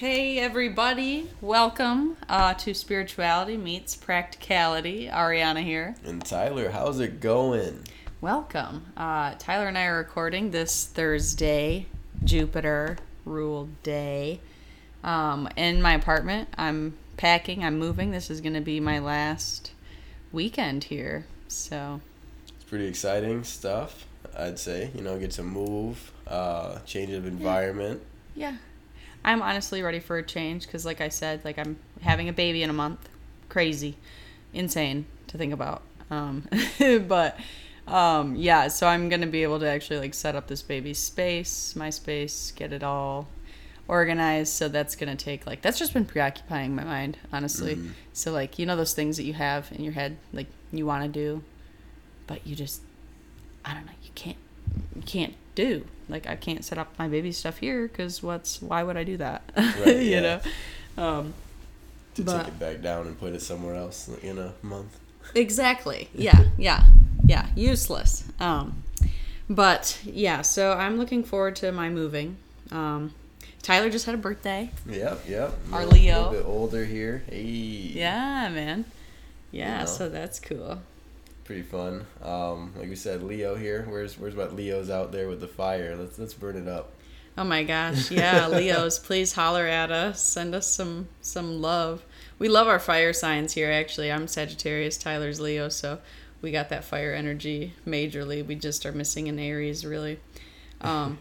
Hey, everybody. Welcome uh, to Spirituality Meets Practicality. Arianna here. And Tyler, how's it going? Welcome. Uh, Tyler and I are recording this Thursday, Jupiter ruled day. Um, in my apartment, I'm packing, I'm moving. This is going to be my last weekend here. So, It's pretty exciting stuff, I'd say. You know, get to move, uh, change of environment. yeah. I'm honestly ready for a change because, like I said, like I'm having a baby in a month. Crazy. Insane to think about. Um, but um, yeah, so I'm gonna be able to actually like set up this baby's space, my space, get it all organized. So that's gonna take like that's just been preoccupying my mind, honestly. So like you know those things that you have in your head, like you want to do, but you just I don't know, you can't you can't do. Like I can't set up my baby stuff here because what's why would I do that? Right, you yeah. know. Um, To But- take it back down and put it somewhere else in a month. Exactly. Yeah. Yeah. Yeah. Useless. Um, but yeah, so I'm looking forward to my moving. Um, Tyler just had a birthday. Yep, yep. Our Leo. A little bit older here. Hey. Yeah, man. Yeah, You know. so that's cool. Pretty fun. Um, like we said, Leo here. Where's where's what Leo's out there with the fire? Let's let's burn it up. Oh my gosh, yeah, Leos, please holler at us. Send us some some love. We love our fire signs here. Actually, I'm Sagittarius, Tyler's Leo, so we got that fire energy majorly. We just are missing an Aries, really. Um,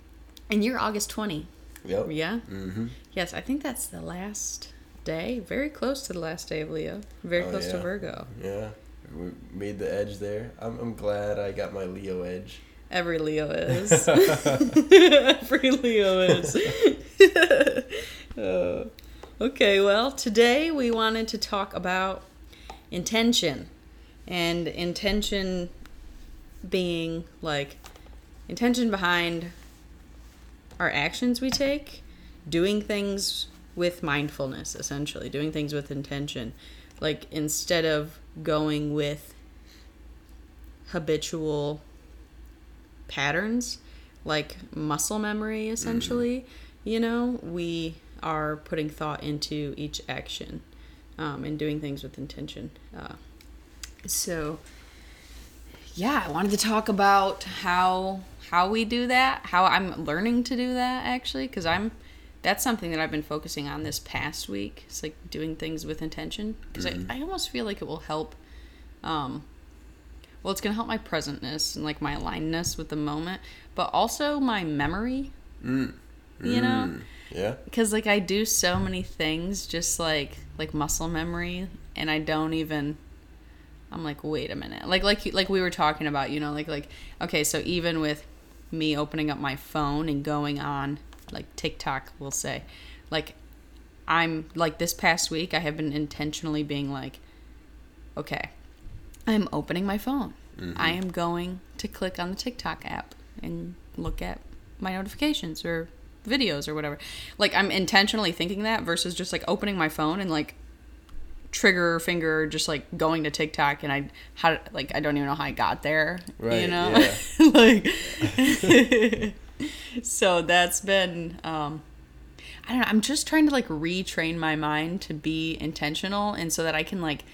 and you're August 20. Yep. Yeah. Mm-hmm. Yes, I think that's the last day. Very close to the last day of Leo. Very Oh, close to. Virgo. Yeah. We made the edge there. I'm I'm glad I got my Leo edge. Every Leo is. Every Leo is. Uh, okay, well, today we wanted to talk about intention. And intention being like intention behind our actions we take, doing things with mindfulness, essentially, doing things with intention. Like instead of going with habitual patterns, like muscle memory, essentially, you know, we are putting thought into each action um, and doing things with intention. Uh, so, yeah, I wanted to talk about how how we do that, how I'm learning to do that actually, because I'm that's something that I've been focusing on this past week. It's like doing things with intention because I, I almost feel like it will help. Um, well, it's gonna help my presentness and like my alignedness with the moment, but also my memory. Mm. You know, Mm. Yeah. because like I do so many things just like like muscle memory, and I don't even. I'm like, wait a minute, like like like we were talking about, you know, like like okay, so even with me opening up my phone and going on like TikTok, we'll say, like I'm like this past week, I have been intentionally being like, okay, I'm opening my phone. I mm-hmm. am going to click on the TikTok app and look at my notifications or videos or whatever. Like I'm intentionally thinking that versus just like opening my phone and like trigger finger just like going to TikTok and I how like I don't even know how I got there. Right. you know? like so that's been um I don't know, I'm just trying to like retrain my mind to be intentional and so that I can like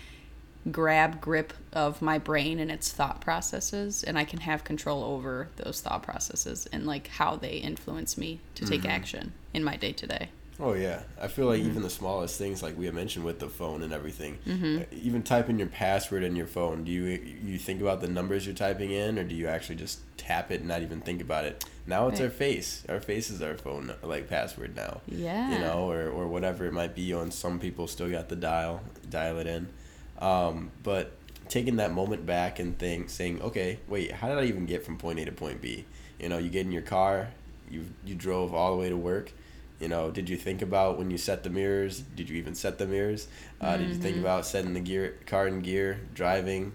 grab grip of my brain and its thought processes and I can have control over those thought processes and like how they influence me to take action in my day to day. Oh yeah, I feel like Mm-hmm. even the smallest things, like we had mentioned with the phone and everything, uh, even typing your password in your phone. Do you you think about the numbers you're typing in, or do you actually just tap it and not even think about it? Now it's Right. our face. Our face is our phone like password now. Yeah. You know, or or whatever it might be. On some people still got the dial dial it in, um, but taking that moment back and think, saying, okay, wait, how did I even get from point A to point B? You know, you get in your car, you you drove all the way to work. You know, did you think about when you set the mirrors? Did you even set the mirrors? Uh, Did you think about setting the gear car in gear, driving,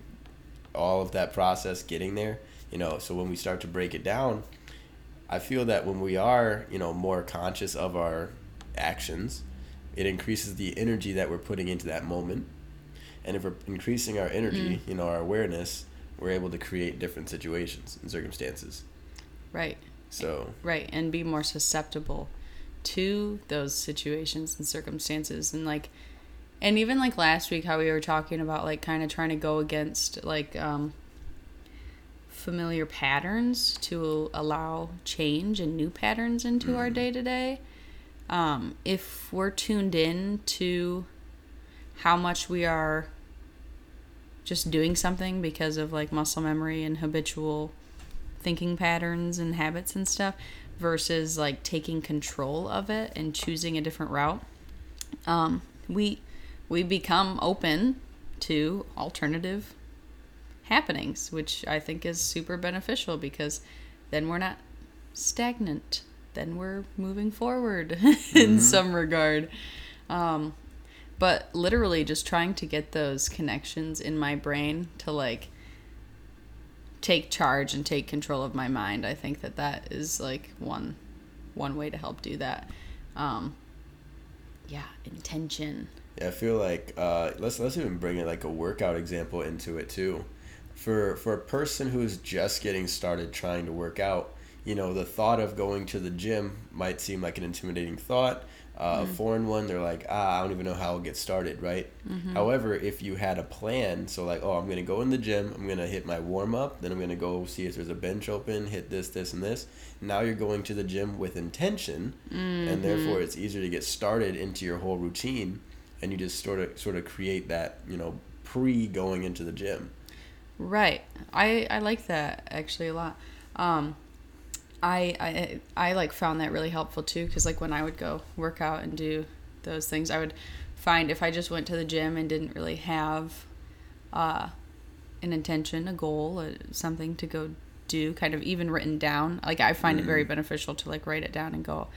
all of that process getting there? You know, so when we start to break it down, I feel that when we are, you know, more conscious of our actions, it increases the energy that we're putting into that moment. And if we're increasing our energy, you know, our awareness, we're able to create different situations and circumstances. Right. So, Right. And be more susceptible to those situations and circumstances and like and even like last week how we were talking about like kind of trying to go against like um familiar patterns to allow change and new patterns into mm. our day to day um if we're tuned in to how much we are just doing something because of like muscle memory and habitual thinking patterns and habits and stuff versus like taking control of it and choosing a different route um, we we become open to alternative happenings which i think is super beneficial because then we're not stagnant then we're moving forward in mm-hmm. some regard um, but literally just trying to get those connections in my brain to like take charge and take control of my mind. I think that that is like one one way to help do that. Um yeah intention. Yeah i feel like uh let's let's even bring it like a workout example into it too. For for a person who's just getting started trying to work out you know the thought of going to the gym might seem like an intimidating thought uh, mm. a foreign one, they're like, ah, I don't even know how I'll get started, right? Mm-hmm. However, if you had a plan, so like, oh, I'm gonna go in the gym, I'm gonna hit my warm up, then I'm gonna go see if there's a bench open, hit this, this, and this. Now you're going to the gym with intention, mm-hmm. and therefore it's easier to get started into your whole routine, and you just sort of sort of create that, you know, pre going into the gym. Right. I I like that actually a lot. Um, I, I I like found that really helpful too because like when I would go work out and do those things, I would find if I just went to the gym and didn't really have uh, an intention, a goal, or something to go do, kind of even written down. Like I find mm-hmm. it very mm. beneficial to like write it down and go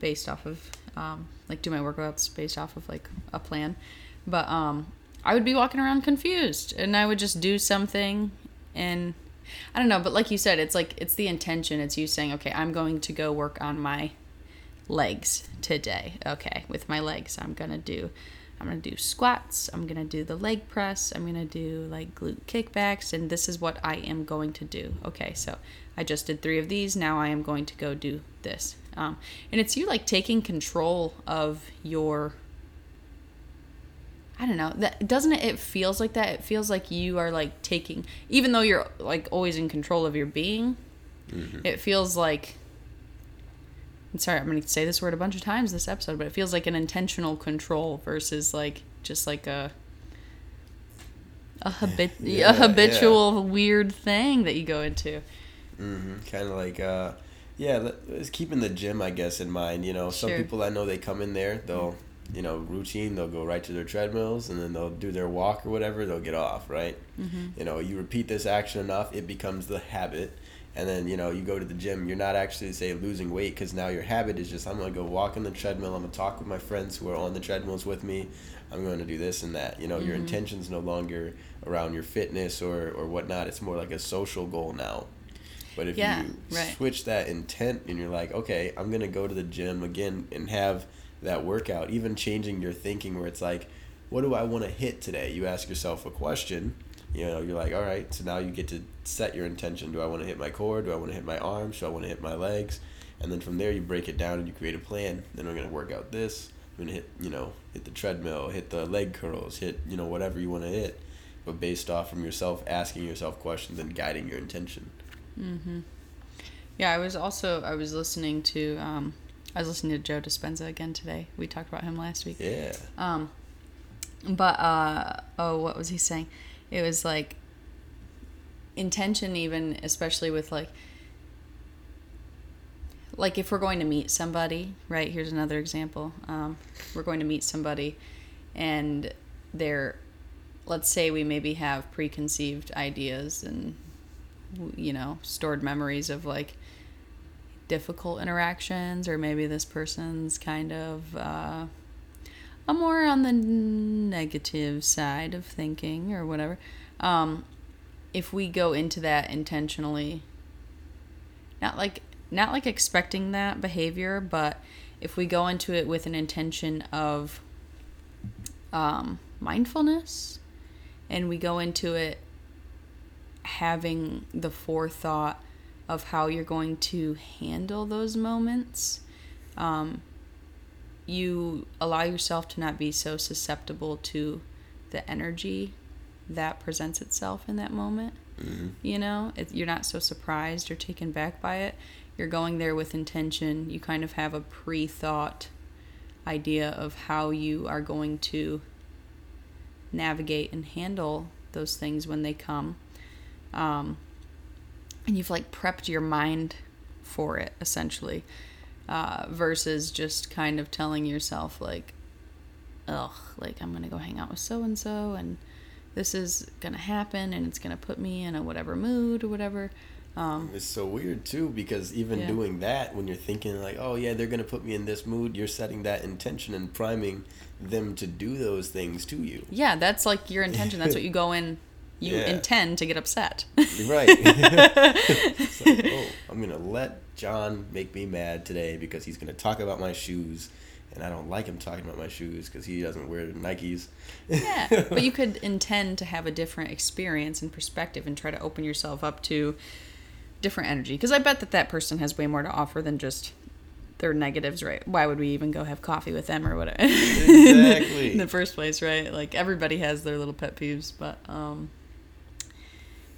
based off of um, like do my workouts based off of like a plan. But um, I would be walking around confused and I would just do something and I don't know, but like you said, it's like it's the intention. It's you saying, okay, I'm going to go work on my legs today. Okay, with my legs, I'm gonna do. I'm gonna do squats. I'm gonna do the leg press. I'm gonna do like glute kickbacks, and this is what I am going to do. Okay, so I just did three of these. Now I am going to go do this. Um, and it's you like taking control of your I don't know. That doesn't it, it feels like that. It feels like you are like taking even though you're like always in control of your being. Mm-hmm. It feels like I'm sorry, I'm going to say this word a bunch of times this episode, but it feels like an intentional control versus like just like a a, habit- yeah, a habitual yeah. weird thing that you go into. Mm-hmm. Kind of like uh yeah, it's keeping the gym I guess in mind, you know. Some sure. people I know they come in there, they'll you know routine. They'll go right to their treadmills and then they'll do their walk or whatever they'll get off right? Mm-hmm. you know you repeat this action enough it becomes the habit. And then you know you go to the gym you're not actually say losing weight because now your habit is just i'm going to go walk on the treadmill i'm going to talk with my friends who are on the treadmills with me. I'm going to do this and that. You know mm-hmm. your intention's no longer around your fitness or or whatnot. It's more like a social goal now. But if yeah, you right. switch that intent and you're like okay i'm going to go to the gym again and have that workout, even changing your thinking where it's like, what do I want to hit today? You ask yourself a question. You know, you're like, all right, so now you get to set your intention. Do I want to hit my core? Do I want to hit my arms? Do I want to hit my legs? And then from there, you break it down and you create a plan. Then I'm going to work out this. I'm going to hit, you know, hit the treadmill, hit the leg curls, hit, you know, whatever you want to hit. But based off from yourself, asking yourself questions and guiding your intention. Mm-hmm. Yeah, I was also, I was listening to, um, I was listening to Joe Dispenza again today. We talked about him last week. Yeah. Um, but uh, oh, what was he saying? It was like intention, even especially with like like if we're going to meet somebody, right? Here's another example. Um, we're going to meet somebody, and they're, let's say we maybe have preconceived ideas and, you know, stored memories of like difficult interactions, or maybe this person's kind of uh, a more on the negative side of thinking, or whatever. Um, if we go into that intentionally, not like not like expecting that behavior, but if we go into it with an intention of um, mindfulness, and we go into it having the forethought of how you're going to handle those moments. Um, you allow yourself to not be so susceptible to the energy that presents itself in that moment. Mm-hmm. You know, it, you're not so surprised or taken back by it. You're going there with intention. You kind of have a pre thought idea of how you are going to navigate and handle those things when they come. Um, and you've like prepped your mind for it essentially uh, versus just kind of telling yourself like ugh like i'm gonna go hang out with so and so and this is gonna happen and it's gonna put me in a whatever mood or whatever um, It's so weird too because even Yeah. doing that, when you're thinking like, oh yeah, they're gonna put me in this mood, you're setting that intention and priming them to do those things to you. yeah that's like your intention that's what you go in you Yeah. intend to get upset Right. Like, oh, I'm gonna let John make me mad today because he's gonna talk about my shoes, and I don't like him talking about my shoes because he doesn't wear Nikes. yeah but you could intend to have a different experience and perspective and try to open yourself up to different energy because i bet that that person has way more to offer than just their negatives right why would we even go have coffee with them or whatever Exactly. in the first place right like everybody has their little pet peeves but um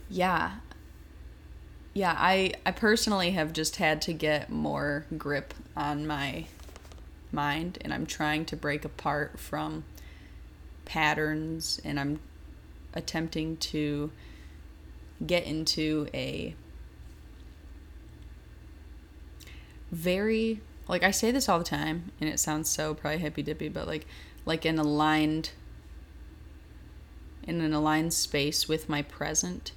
yeah. Yeah i i personally have just had to get more grip on my mind and i'm trying to break apart from patterns and i'm attempting to get into a very like I say this all the time and it sounds so probably hippy dippy, but like like an aligned in an aligned space with my present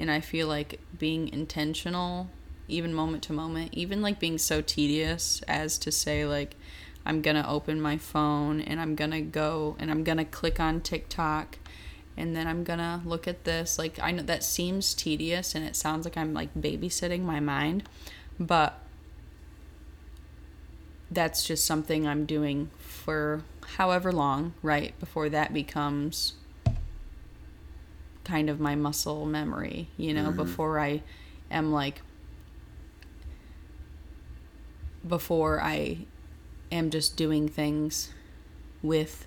and I feel like being intentional even moment to moment, even like being so tedious as to say like I'm to open my phone and I'm to go and I'm to click on TikTok and then I'm to look at this like I know that seems tedious and it sounds like I'm like babysitting my mind, but that's just something I'm doing for however long, right? Before that becomes kind of my muscle memory, you know, before I am like, before I am just doing things with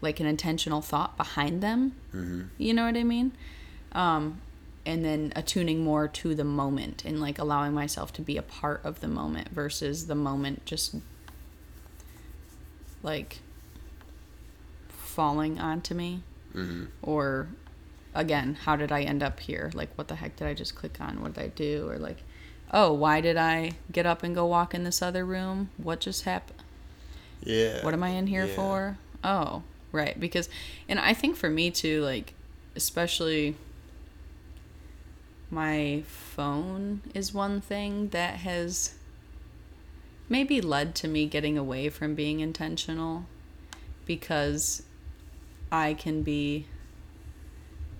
like an intentional thought behind them. Mm-hmm. You know what I mean? Um, and then attuning more to the moment and like allowing myself to be a part of the moment versus the moment just like falling onto me Mm-hmm. or again how did i end up here like what the heck did i just click on what did i do or like oh why did i get up and go walk in this other room what just happened Yeah. what am I in here Yeah. for? Oh, right. Because, and I think for me too, like, especially my phone is one thing that has maybe led to me getting away from being intentional because I can be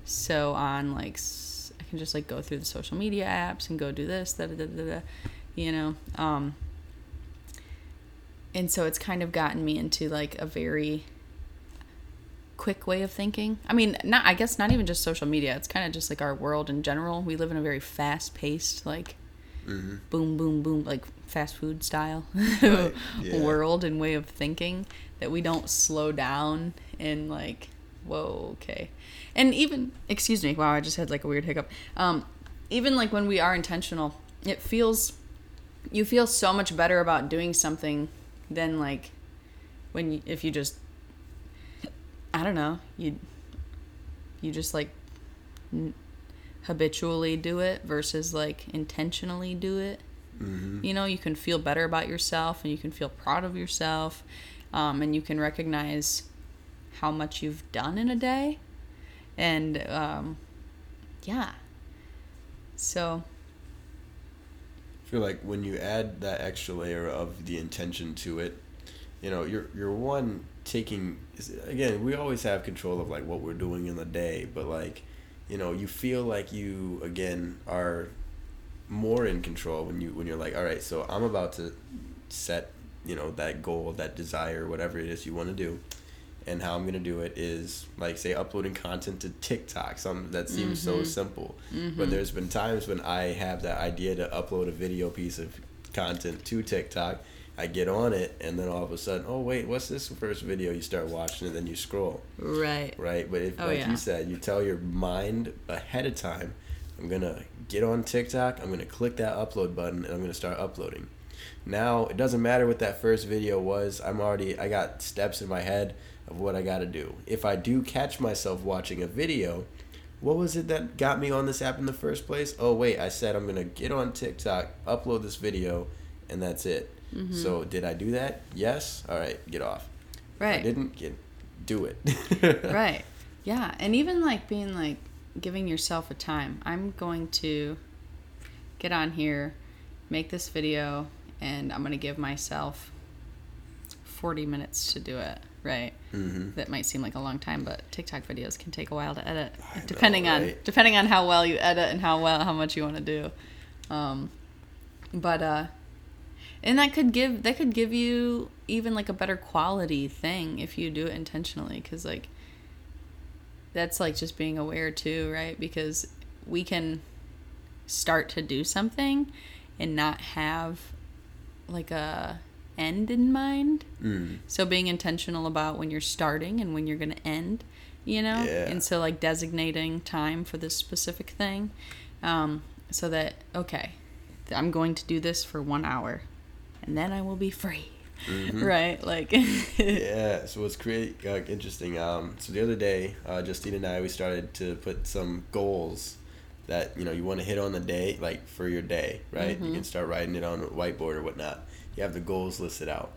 so on, like, I can just like go through the social media apps and go do this, da da da da, da you know. Um, and so it's kind of gotten me into like a very quick way of thinking. I mean, not I guess not even just social media. It's kind of just like our world in general. We live in a very fast-paced like Mm-hmm. boom boom boom like fast food style Right, yeah. world and way of thinking that we don't slow down and like whoa okay. And even excuse me wow i just had like a weird hiccup. Um even like when we are intentional it feels you feel so much better about doing something than like when you, if you just i don't know you you just like n- habitually do it versus like intentionally do it. Mm-hmm. you know you can feel better about yourself and you can feel proud of yourself um, and you can recognize how much you've done in a day. And um, yeah. So I feel like when you add that extra layer of the intention to it, you know, you're you're one taking again, we always have control of like what we're doing in the day, but like, you know, you feel like you again are more in control when you when you're like, all right, so I'm about to set, you know, that goal, that desire, whatever it is you want to do. And how I'm gonna do it is like say uploading content to TikTok. Something that seems so mm-hmm. simple, but mm-hmm. there's been times when I have that idea to upload a video piece of content to TikTok, I get on it, and then all of a sudden, oh wait, what's this first video? You start watching, and then you scroll. Right. Right. But if, Oh, like yeah. you said, you tell your mind ahead of time, I'm gonna get on TikTok. I'm gonna click that upload button, and I'm gonna start uploading. Now it doesn't matter what that first video was. I'm already I got steps in my head of what I got to do. If I do catch myself watching a video, what was it that got me on this app in the first place? Oh wait, I said I'm gonna get on TikTok, upload this video, and that's it. Mm-hmm. So did I do that? Yes. All right, get off. If I Right. didn't get, do it. right. Yeah, and even like being like giving yourself a time. I'm going to get on here, make this video, and I'm going to give myself 40 minutes to do it, right? hmm That might seem like a long time, but TikTok videos can take a while to edit, I know, depending on depending on how well you edit and how well how much you want to do. Um, but uh, and that could give that could give you even like a better quality thing if you do it intentionally, because like that's like just being aware too, right? Because we can start to do something and not have like a end in mind. Mm. So being intentional about when you're starting and when you're going to end, you know? Yeah. And so like designating time for this specific thing. Um, so that, okay, I'm going to do this for one hour and then I will be free. Right? Like, Mm-hmm. yeah so it's create uh, interesting um so the other day uh justine and i we started to put some goals that you know you want to hit on the day like for your day right? You mm-hmm. can start writing it on a whiteboard or whatnot. You have the goals listed out.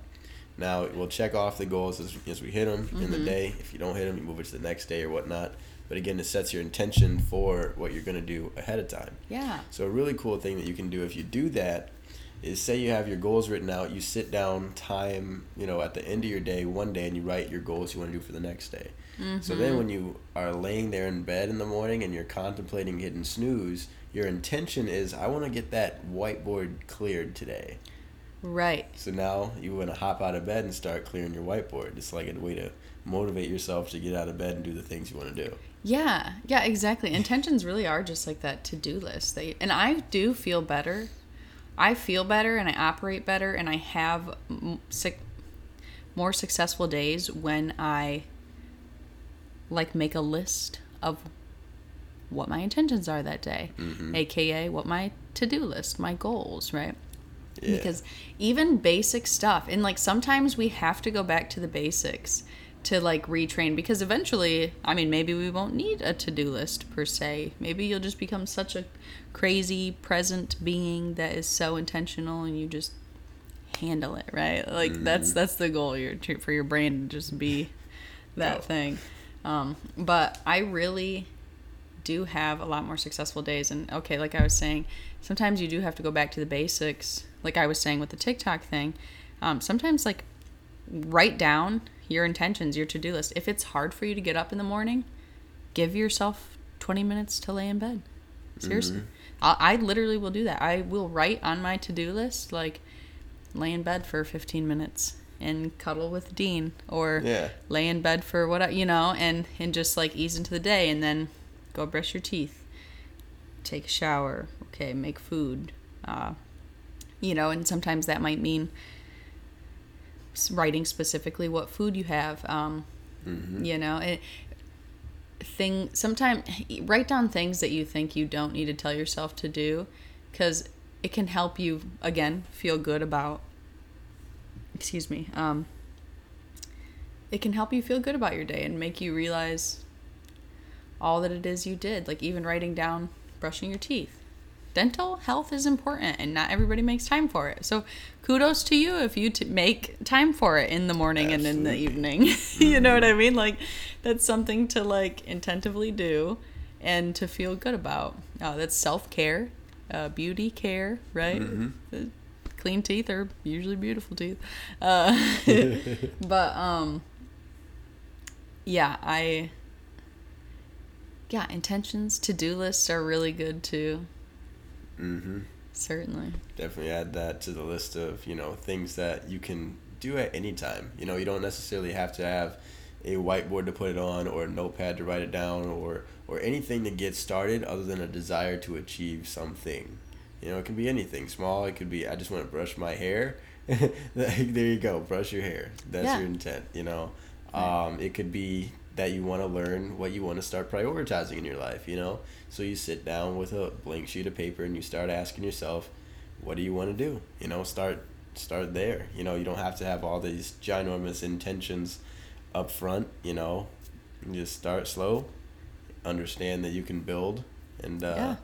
Now we'll check off the goals as, as we hit them in the mm-hmm. day. If you don't hit them you move it to the next day or whatnot. But again it sets your intention for what you're going to do ahead of time. Yeah. so a really cool thing that you can do if you do that is say you have your goals written out, you sit down time, you know, at the end of your day, one day, and you write your goals you want to do for the next day. So then mm-hmm. when you are laying there in bed in the morning and you're contemplating hitting snooze, your intention is I want to get that whiteboard cleared today. Right. So now you want to hop out of bed and start clearing your whiteboard. It's like a way to motivate yourself to get out of bed and do the things you want to do. Yeah, yeah, exactly. Intentions really are just like that to-do list. They and I do feel better. I feel better and I operate better and I have more successful days when I like make a list of what my intentions are that day, mm-hmm. aka what my to-do list, my goals, right? Yeah. because even basic stuff and like sometimes we have to go back to the basics to like retrain because eventually i mean maybe we won't need a to-do list per se maybe you'll just become such a crazy present being that is so intentional and you just handle it right like that's mm-hmm. that's the goal your for your brain to just be that Oh. thing um, but i really do have a lot more successful days. And okay like i was saying sometimes you do have to go back to the basics like i was saying with the tiktok thing. Um, sometimes like write down your intentions your to-do list. If it's hard for you to get up in the morning give yourself 20 minutes to lay in bed. Seriously. I, I literally will do that. I will write on my to-do list like lay in bed for 15 minutes and cuddle with dean or Yeah. lay in bed for what you know and and just like ease into the day and then go brush your teeth take a shower okay make food uh, you know and sometimes that might mean writing specifically what food you have um, you know it, thing sometimes write down things that you think you don't need to tell yourself to do because it can help you again feel good about excuse me um, it can help you feel good about your day and make you realize all that it is you did like even writing down brushing your teeth. Dental health is important and not everybody makes time for it. So kudos to you if you t- make time for it in the morning and in the Absolutely. evening. You know what i mean? Like that's something to like intentively do and to feel good about. Uh, that's self-care uh, beauty care right? Uh, clean teeth are usually beautiful teeth. Uh, but um yeah i yeah intentions to-do lists are really good too. Mm-hmm. certainly. Definitely add that to the list of you know things that you can do at any time. You know you don't necessarily have to have a whiteboard to put it on or a notepad to write it down or or anything to get started other than a desire to achieve something you know it can be anything small it could be i just want to brush my hair there you go. Brush your hair. That's Yeah. your intent. You know, um, it could be that you want to learn what you want to start prioritizing in your life. You know, so you sit down with a blank sheet of paper and you start asking yourself, what do you want to do? You know, start start there. You know, you don't have to have all these ginormous intentions up front. You know, you just start slow. Understand that you can build and uh, Yeah.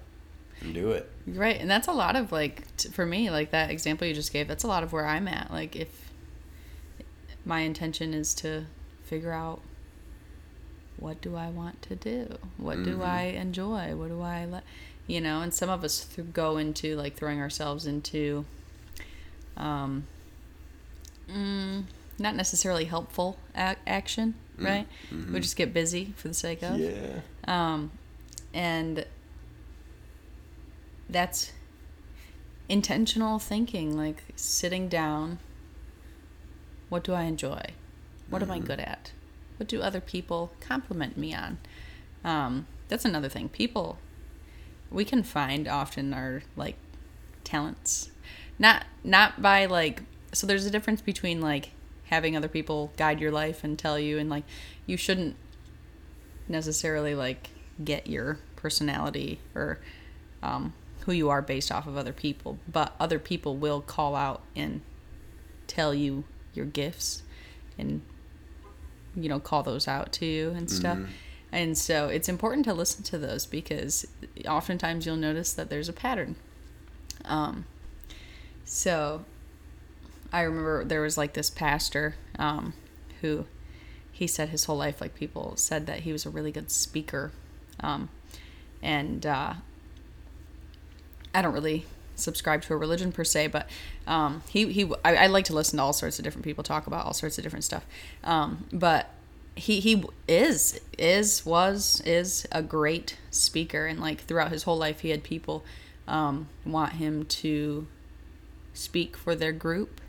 Do it. Right, and that's a lot of like t- for me, like that example you just gave. That's a lot of where I'm at. Like if my intention is to figure out what do I want to do, what do Mhm. I enjoy, what do I let, you know. And some of us th- go into like throwing ourselves into, um, mm, not necessarily helpful ac- action, Mm, right? mhm. We just get busy for the sake of. Yeah. Um, and that's intentional thinking, like sitting down. What do I enjoy? What am I Mhm. good at? What do other people compliment me on? Um, that's another thing. People, we can find often our like talents, not not by like. So there's a difference between like having other people guide your life and tell you, and like you shouldn't necessarily like get your personality or um, who you are based off of other people, but other people will call out and tell you your gifts and you know call those out to you and stuff. Mhm. And so it's important to listen to those because oftentimes you'll notice that there's a pattern. Um, so I remember there was like this pastor um, who he said his whole life, like people said that he was a really good speaker. Um, and uh, I don't really subscribe to a religion per se, but um, he, he I, I like to listen to all sorts of different people talk about all sorts of different stuff. Um, but he he is is was is a great speaker, and like throughout his whole life, he had people um, want him to speak for their group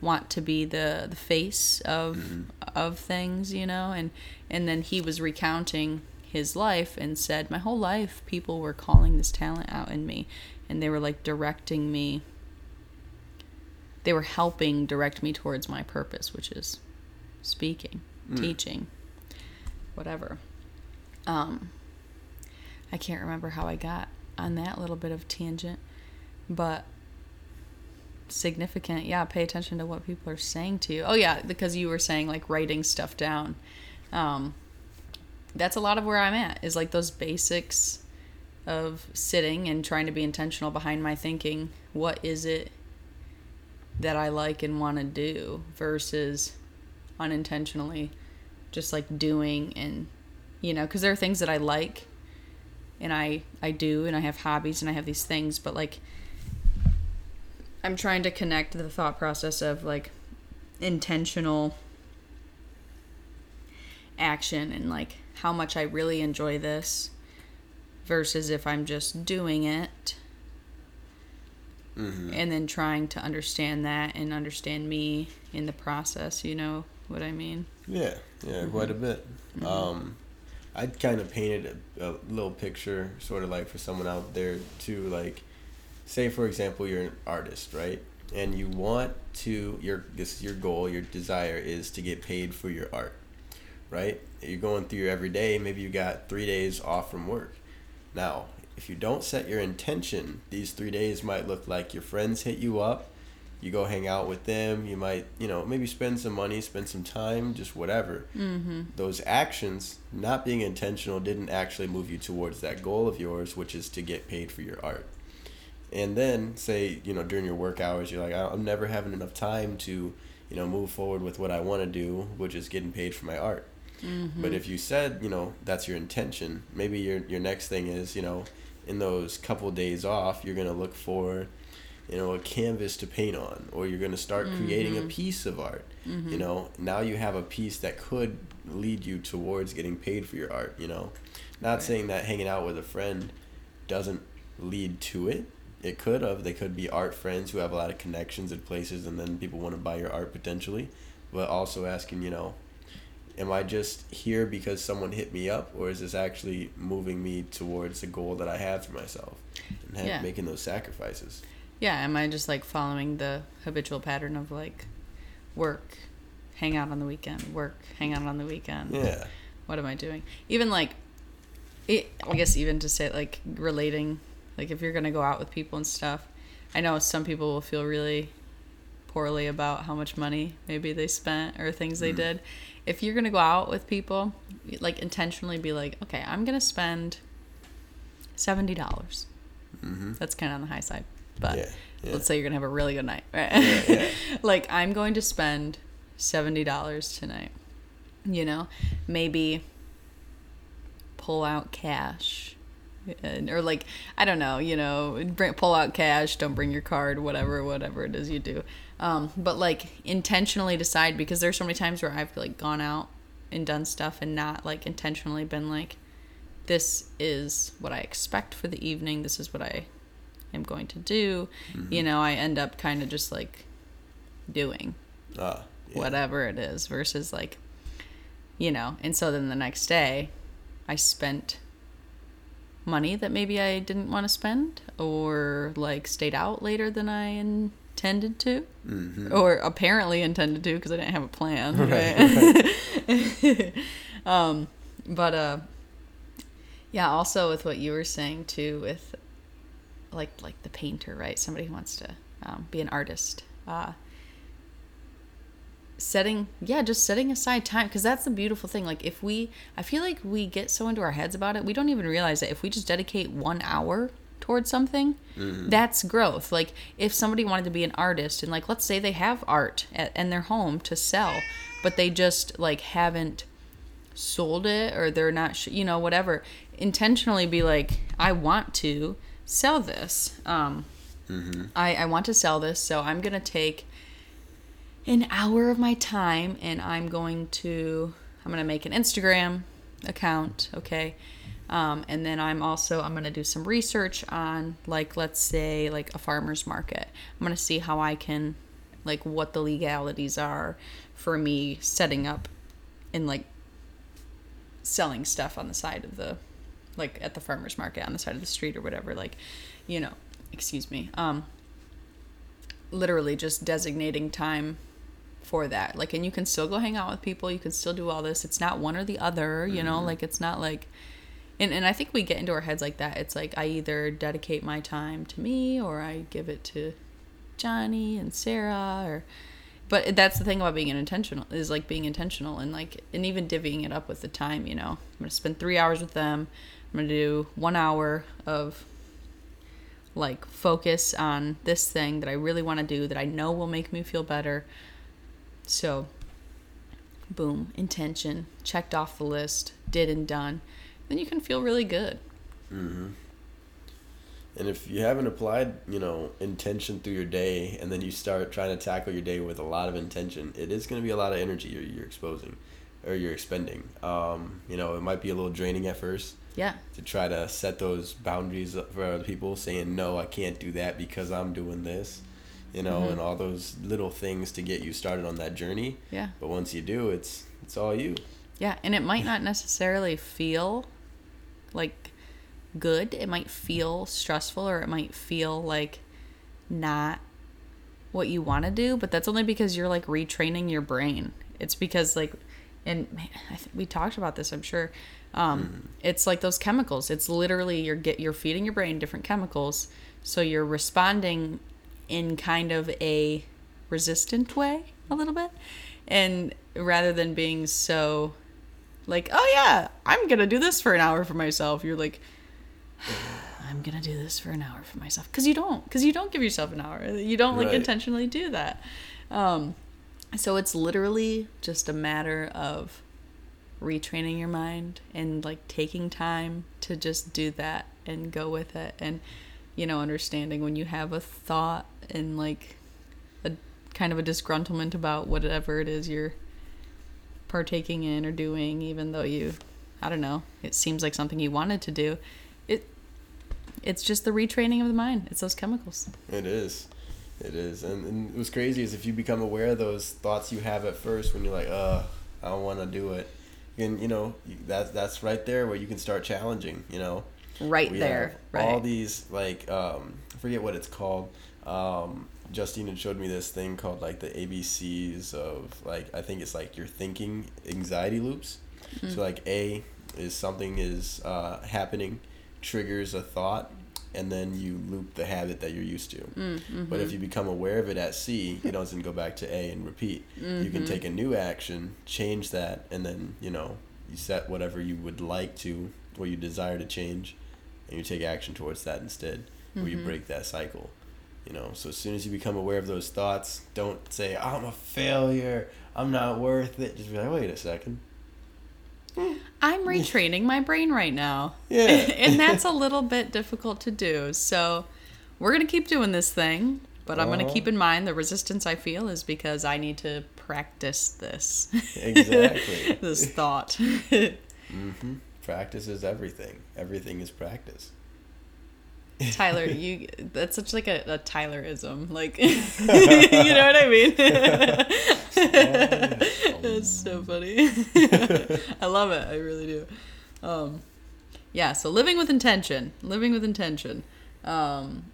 want to be the the face of of things you know? And and then he was recounting his life and said my whole life people were calling this talent out in me and they were like directing me. They were helping direct me towards my purpose which is speaking teaching whatever. Um i can't remember how i got on that little bit of tangent but significant. Yeah pay attention to what people are saying to you. Oh yeah because you were saying like writing stuff down. Um that's a lot of where i'm at is like those basics of sitting and trying to be intentional behind my thinking what is it that i like and want to do versus unintentionally just like doing and you know because there are things that i like and i i do and i have hobbies and i have these things but like I'm trying to connect the thought process of like intentional action and like how much I really enjoy this versus if I'm just doing it Mhm. and then trying to understand that and understand me in the process, you know what I mean? Yeah, yeah, quite a bit. Um, I'd kind of painted a, a little picture, sort of like for someone out there too. Like, say for example, you're an artist, right? And you want to your this your goal, your desire is to get paid for your art, right? You're going through your everyday. Maybe you got three days off from work. Now, if you don't set your intention, these three days might look like your friends hit you up. You go hang out with them. You might you know maybe spend some money spend some time just whatever. Mm-hmm. those actions not being intentional didn't actually move you towards that goal of yours which is to get paid for your art. And then say you know during your work hours you're like "I- i'm never having enough time to you know move forward with what i want to do which is getting paid for my art Mm-hmm. but if you said, you know, that's your intention, maybe your your next thing is, you know, in those couple days off, you're gonna look for, you know, a canvas to paint on, or you're gonna start creating a piece of art. You know, now you have a piece that could lead you towards getting paid for your art. You know, not Right. saying that hanging out with a friend doesn't lead to it. It could have. They could be art friends who have a lot of connections at places, and then people want to buy your art potentially. But also asking, you know, am I just here because someone hit me up, or is this actually moving me towards the goal that I have for myself and Yeah. making those sacrifices? Yeah, am I just like following the habitual pattern of like work, hang out on the weekend, work, hang out on the weekend? Yeah. What am I doing? Even like, it, I guess even to say like relating, like if you're gonna go out with people and stuff, I know some people will feel really poorly about how much money maybe they spent or things they did. If you're gonna go out with people, like intentionally be like, okay, I'm gonna spend seventy dollars. Mm-hmm. That's kind of on the high side, but Yeah, yeah. let's say you're gonna have a really good night, right? Yeah. like I'm going to spend seventy dollars tonight. You know, maybe pull out cash. And, or like I don't know, you know, bring, pull out cash. Don't bring your card. Whatever, whatever it is you do. Um, but like intentionally decide because there's so many times where I've like gone out and done stuff and not like intentionally been like, this is what I expect for the evening. This is what I am going to do. You know, I end up kind of just like doing Ah, yeah. whatever it is versus like you know and so then the next day i spent money that maybe i didn't want to spend or like stayed out later than i intended to Mhm. or apparently intended to because i didn't have a plan Right, right, um but uh yeah also with what you were saying too with like like the painter right? Somebody who wants to um, be an artist. Uh setting yeah just setting aside time because that's the beautiful thing like if we i feel like we get so into our heads about it we don't even realize that if we just dedicate one hour towards something that's growth. Like if somebody wanted to be an artist and like let's say they have art at, in their home to sell but they just like haven't sold it or they're not sh- you know whatever intentionally be like i want to sell this um I, I want to sell this so i'm gonna take an hour of my time and i'm going to i'm gonna make an instagram account okay um, and then i'm also i'm gonna do some research on like let's say like a farmer's market. I'm gonna see how i can like what the legalities are for me setting up and like selling stuff on the side of the like at the farmers market on the side of the street or whatever like you know excuse me um literally just designating time for that. Like and you can still go hang out with people you can still do all this. It's not one or the other you know like it's not like and, and i think we get into our heads like that. It's like i either dedicate my time to me or i give it to johnny and sarah or but that's the thing about being intentional is like being intentional and like and even divvying it up with the time you know. I'm gonna spend three hours with them. I'm gonna do one hour of like focus on this thing that i really want to do that i know will make me feel better. So boom intention checked off the list did and done then you can feel really good Mhm. And if you haven't applied, you know, intention through your day, and then you start trying to tackle your day with a lot of intention, it is going to be a lot of energy you're, you're exposing, or you're expending. Um, you know, it might be a little draining at first yeah to try to set those boundaries for other people, saying no, I can't do that because I'm doing this, you know, Mhm. and all those little things to get you started on that journey. yeah But once you do, it's it's all you. Yeah, and it might not necessarily feel like good. It might feel stressful or it might feel like not what you want to do, but that's only because you're like retraining your brain. It's because like and man, I think we talked about this, I'm sure. Um, it's like those chemicals. It's literally you're get you're feeding your brain different chemicals, so you're responding in kind of a resistant way a little bit, and rather than being so like, oh yeah, I'm gonna do this for an hour for myself. You're like, I'm gonna do this for an hour for myself because you don't because you don't give yourself an hour. You don't like Right. intentionally do that. Um, so it's literally just a matter of retraining your mind and like taking time to just do that and go with it and you know understanding when you have a thought and like a kind of a disgruntlement about whatever it is you're partaking in or doing even though you I don't know it seems like something you wanted to do it it's just the retraining of the mind it's those chemicals It is. It is. And, and what's crazy is if you become aware of those thoughts you have at first when you're like, uh, I don't want to do it. And, you know, that's, that's right there where you can start challenging, you know. right We there have right All these, like, um, I forget what it's called, um, Justine had showed me this thing called like the ABCs of like I think it's like your thinking anxiety loops. So like A is something is uh, happening, triggers a thought, and then you loop the habit that you're used to. Mm-hmm. But if you become aware of it at C, it doesn't go back to A and repeat. You can take a new action, change that, and then you know you set whatever you would like to or you desire to change, and you take action towards that instead, where you break that cycle. You know, so as soon as you become aware of those thoughts, don't say I'm a failure, I'm not worth it. Just be like, wait a second. I'm retraining my brain right now. Yeah. and that's a little bit difficult to do. So we're going to keep doing this thing, but I'm going to Uh-huh. keep in mind the resistance I feel is because I need to practice this. Exactly. this thought. hmm Practice is everything. Everything is practice. Tyler, you that's such like a, a Tylerism. Like you know what I mean? That's so funny. I love it. I really do. Um, yeah, so living with intention. Living with intention. Um,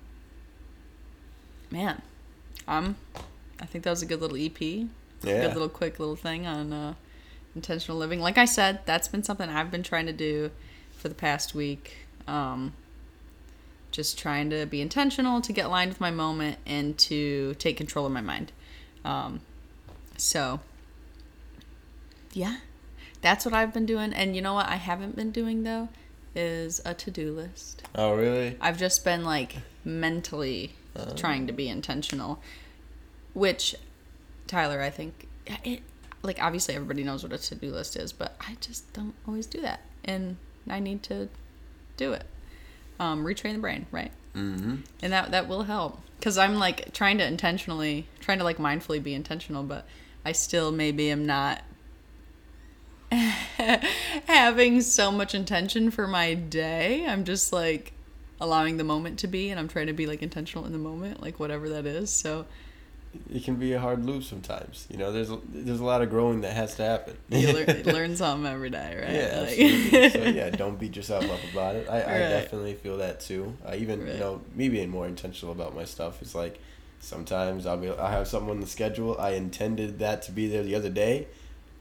man, um, I think that was a good little EP. Yeah. Good little quick little thing on uh, intentional living. Like I said, that's been something I've been trying to do for the past week. Um, just trying to be intentional, to get aligned with my moment, and to take control of my mind. Um, so, yeah, that's what I've been doing. And you know what I haven't been doing though is a to do list. Oh, really? I've just been like mentally Uh. trying to be intentional, which Tyler, I think it like obviously everybody knows what a to do list is, but I just don't always do that, and I need to do it. Um, retrain the brain, right? Mm-hmm. and that that will help because i'm like trying to intentionally trying to like mindfully be intentional but i still maybe am not having so much intention for my day i'm just like allowing the moment to be and i'm trying to be like intentional in the moment like whatever that is so It can be a hard loop sometimes. You know, there's a, there's a lot of growing that has to happen. you learn, learn something every day right Yeah, Like- so yeah, don't beat yourself up about it. I, I definitely feel that too. I even Right. you know me being more intentional about my stuff is like sometimes I'll be I have something on the schedule. I intended that to be there the other day.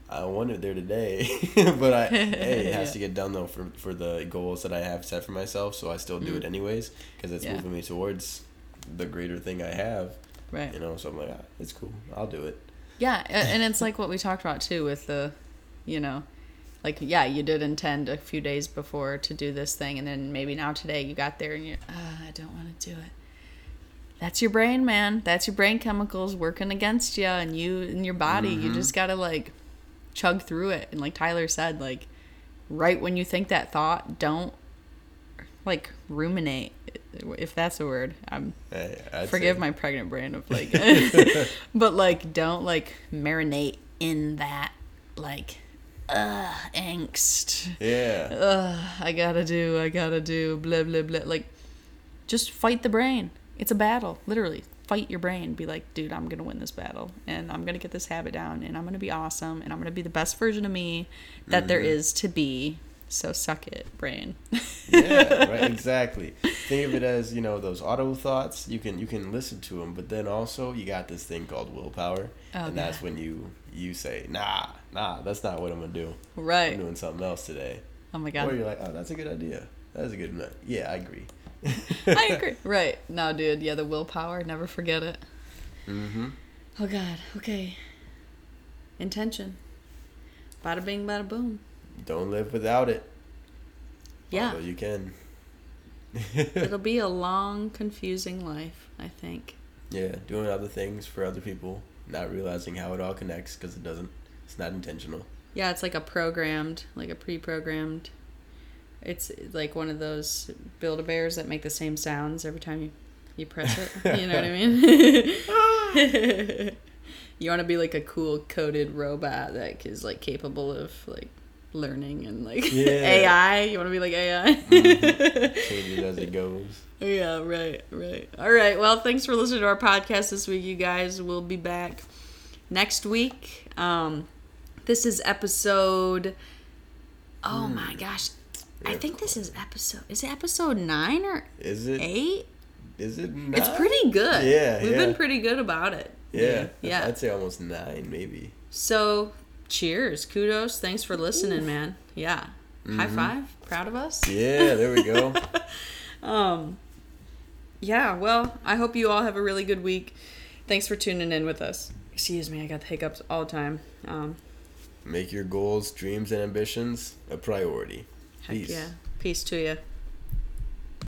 I wanted there today, but I hey, it has Yeah. to get done though for for the goals that I have set for myself. So I still do Mm. it anyways because it's Yeah. moving me towards the greater thing I have. Right You know, so I'm like, ah, it's cool. I'll do it. Yeah, and it's like what we talked about too with the, you know, like yeah, you did intend a few days before to do this thing, and then maybe now today you got there and you're, ah, I don't want to do it. That's your brain, man. That's your brain chemicals working against you, and you and your body. You just gotta like chug through it, and like Tyler said, like right when you think that thought, don't like ruminate, if that's a word. I'm Hey, forgive say- my pregnant brain of like but like don't like marinate in that like uh angst. Yeah. uh i gotta do i gotta do blah blah blah. Like just fight the brain. It's a battle literally. Fight your brain. Be like dude i'm gonna win this battle and i'm gonna get this habit down and i'm gonna be awesome and i'm gonna be the best version of me that there is to be so suck it brain yeah, right. Exactly. Think of it as you know those auto thoughts. You can you can listen to them, but then also you got this thing called willpower, Oh, and that's when you you say, nah, nah, that's not what I'm gonna do. I'm right doing something else today. oh my God. Or you're like, oh, that's a good idea. That's a good. Yeah, I agree. i agree right no dude yeah the willpower never forget it Mm-hmm. Oh God. Okay. Intention. Bada bing, bada boom. Don't live without it. Yeah. Although you can. It'll be a long, confusing life. I think. yeah, doing other things for other people, not realizing how it all connects because it doesn't. It's not intentional. Yeah, it's like a programmed, like a pre-programmed. It's like one of those Build-A-Bears that make the same sounds every time you, you press it. you know what I mean? you want to be like a cool coded robot that is like capable of like learning and like Yeah. AI. You want to be like AI? Changes as it goes. Yeah, right, right. All right. Well, thanks for listening to our podcast this week, you guys. We'll be back next week. Um, this is episode. Oh my gosh, I think this is episode. Is it episode nine or Is it? eight? is it? Nine? It's pretty good. Yeah, We've yeah. been pretty good about it. Yeah, Yeah. I'd say almost nine, maybe. So, cheers. Kudos. Thanks for listening, man. Yeah. High Mm-hmm. five. Proud of us. Yeah, there we go. Um, yeah, well, I hope you all have a really good week. Thanks for tuning in with us. Excuse me, I got the hiccups all the time. Um, Make your goals, dreams, and ambitions a priority. heck Peace. yeah. Peace to you.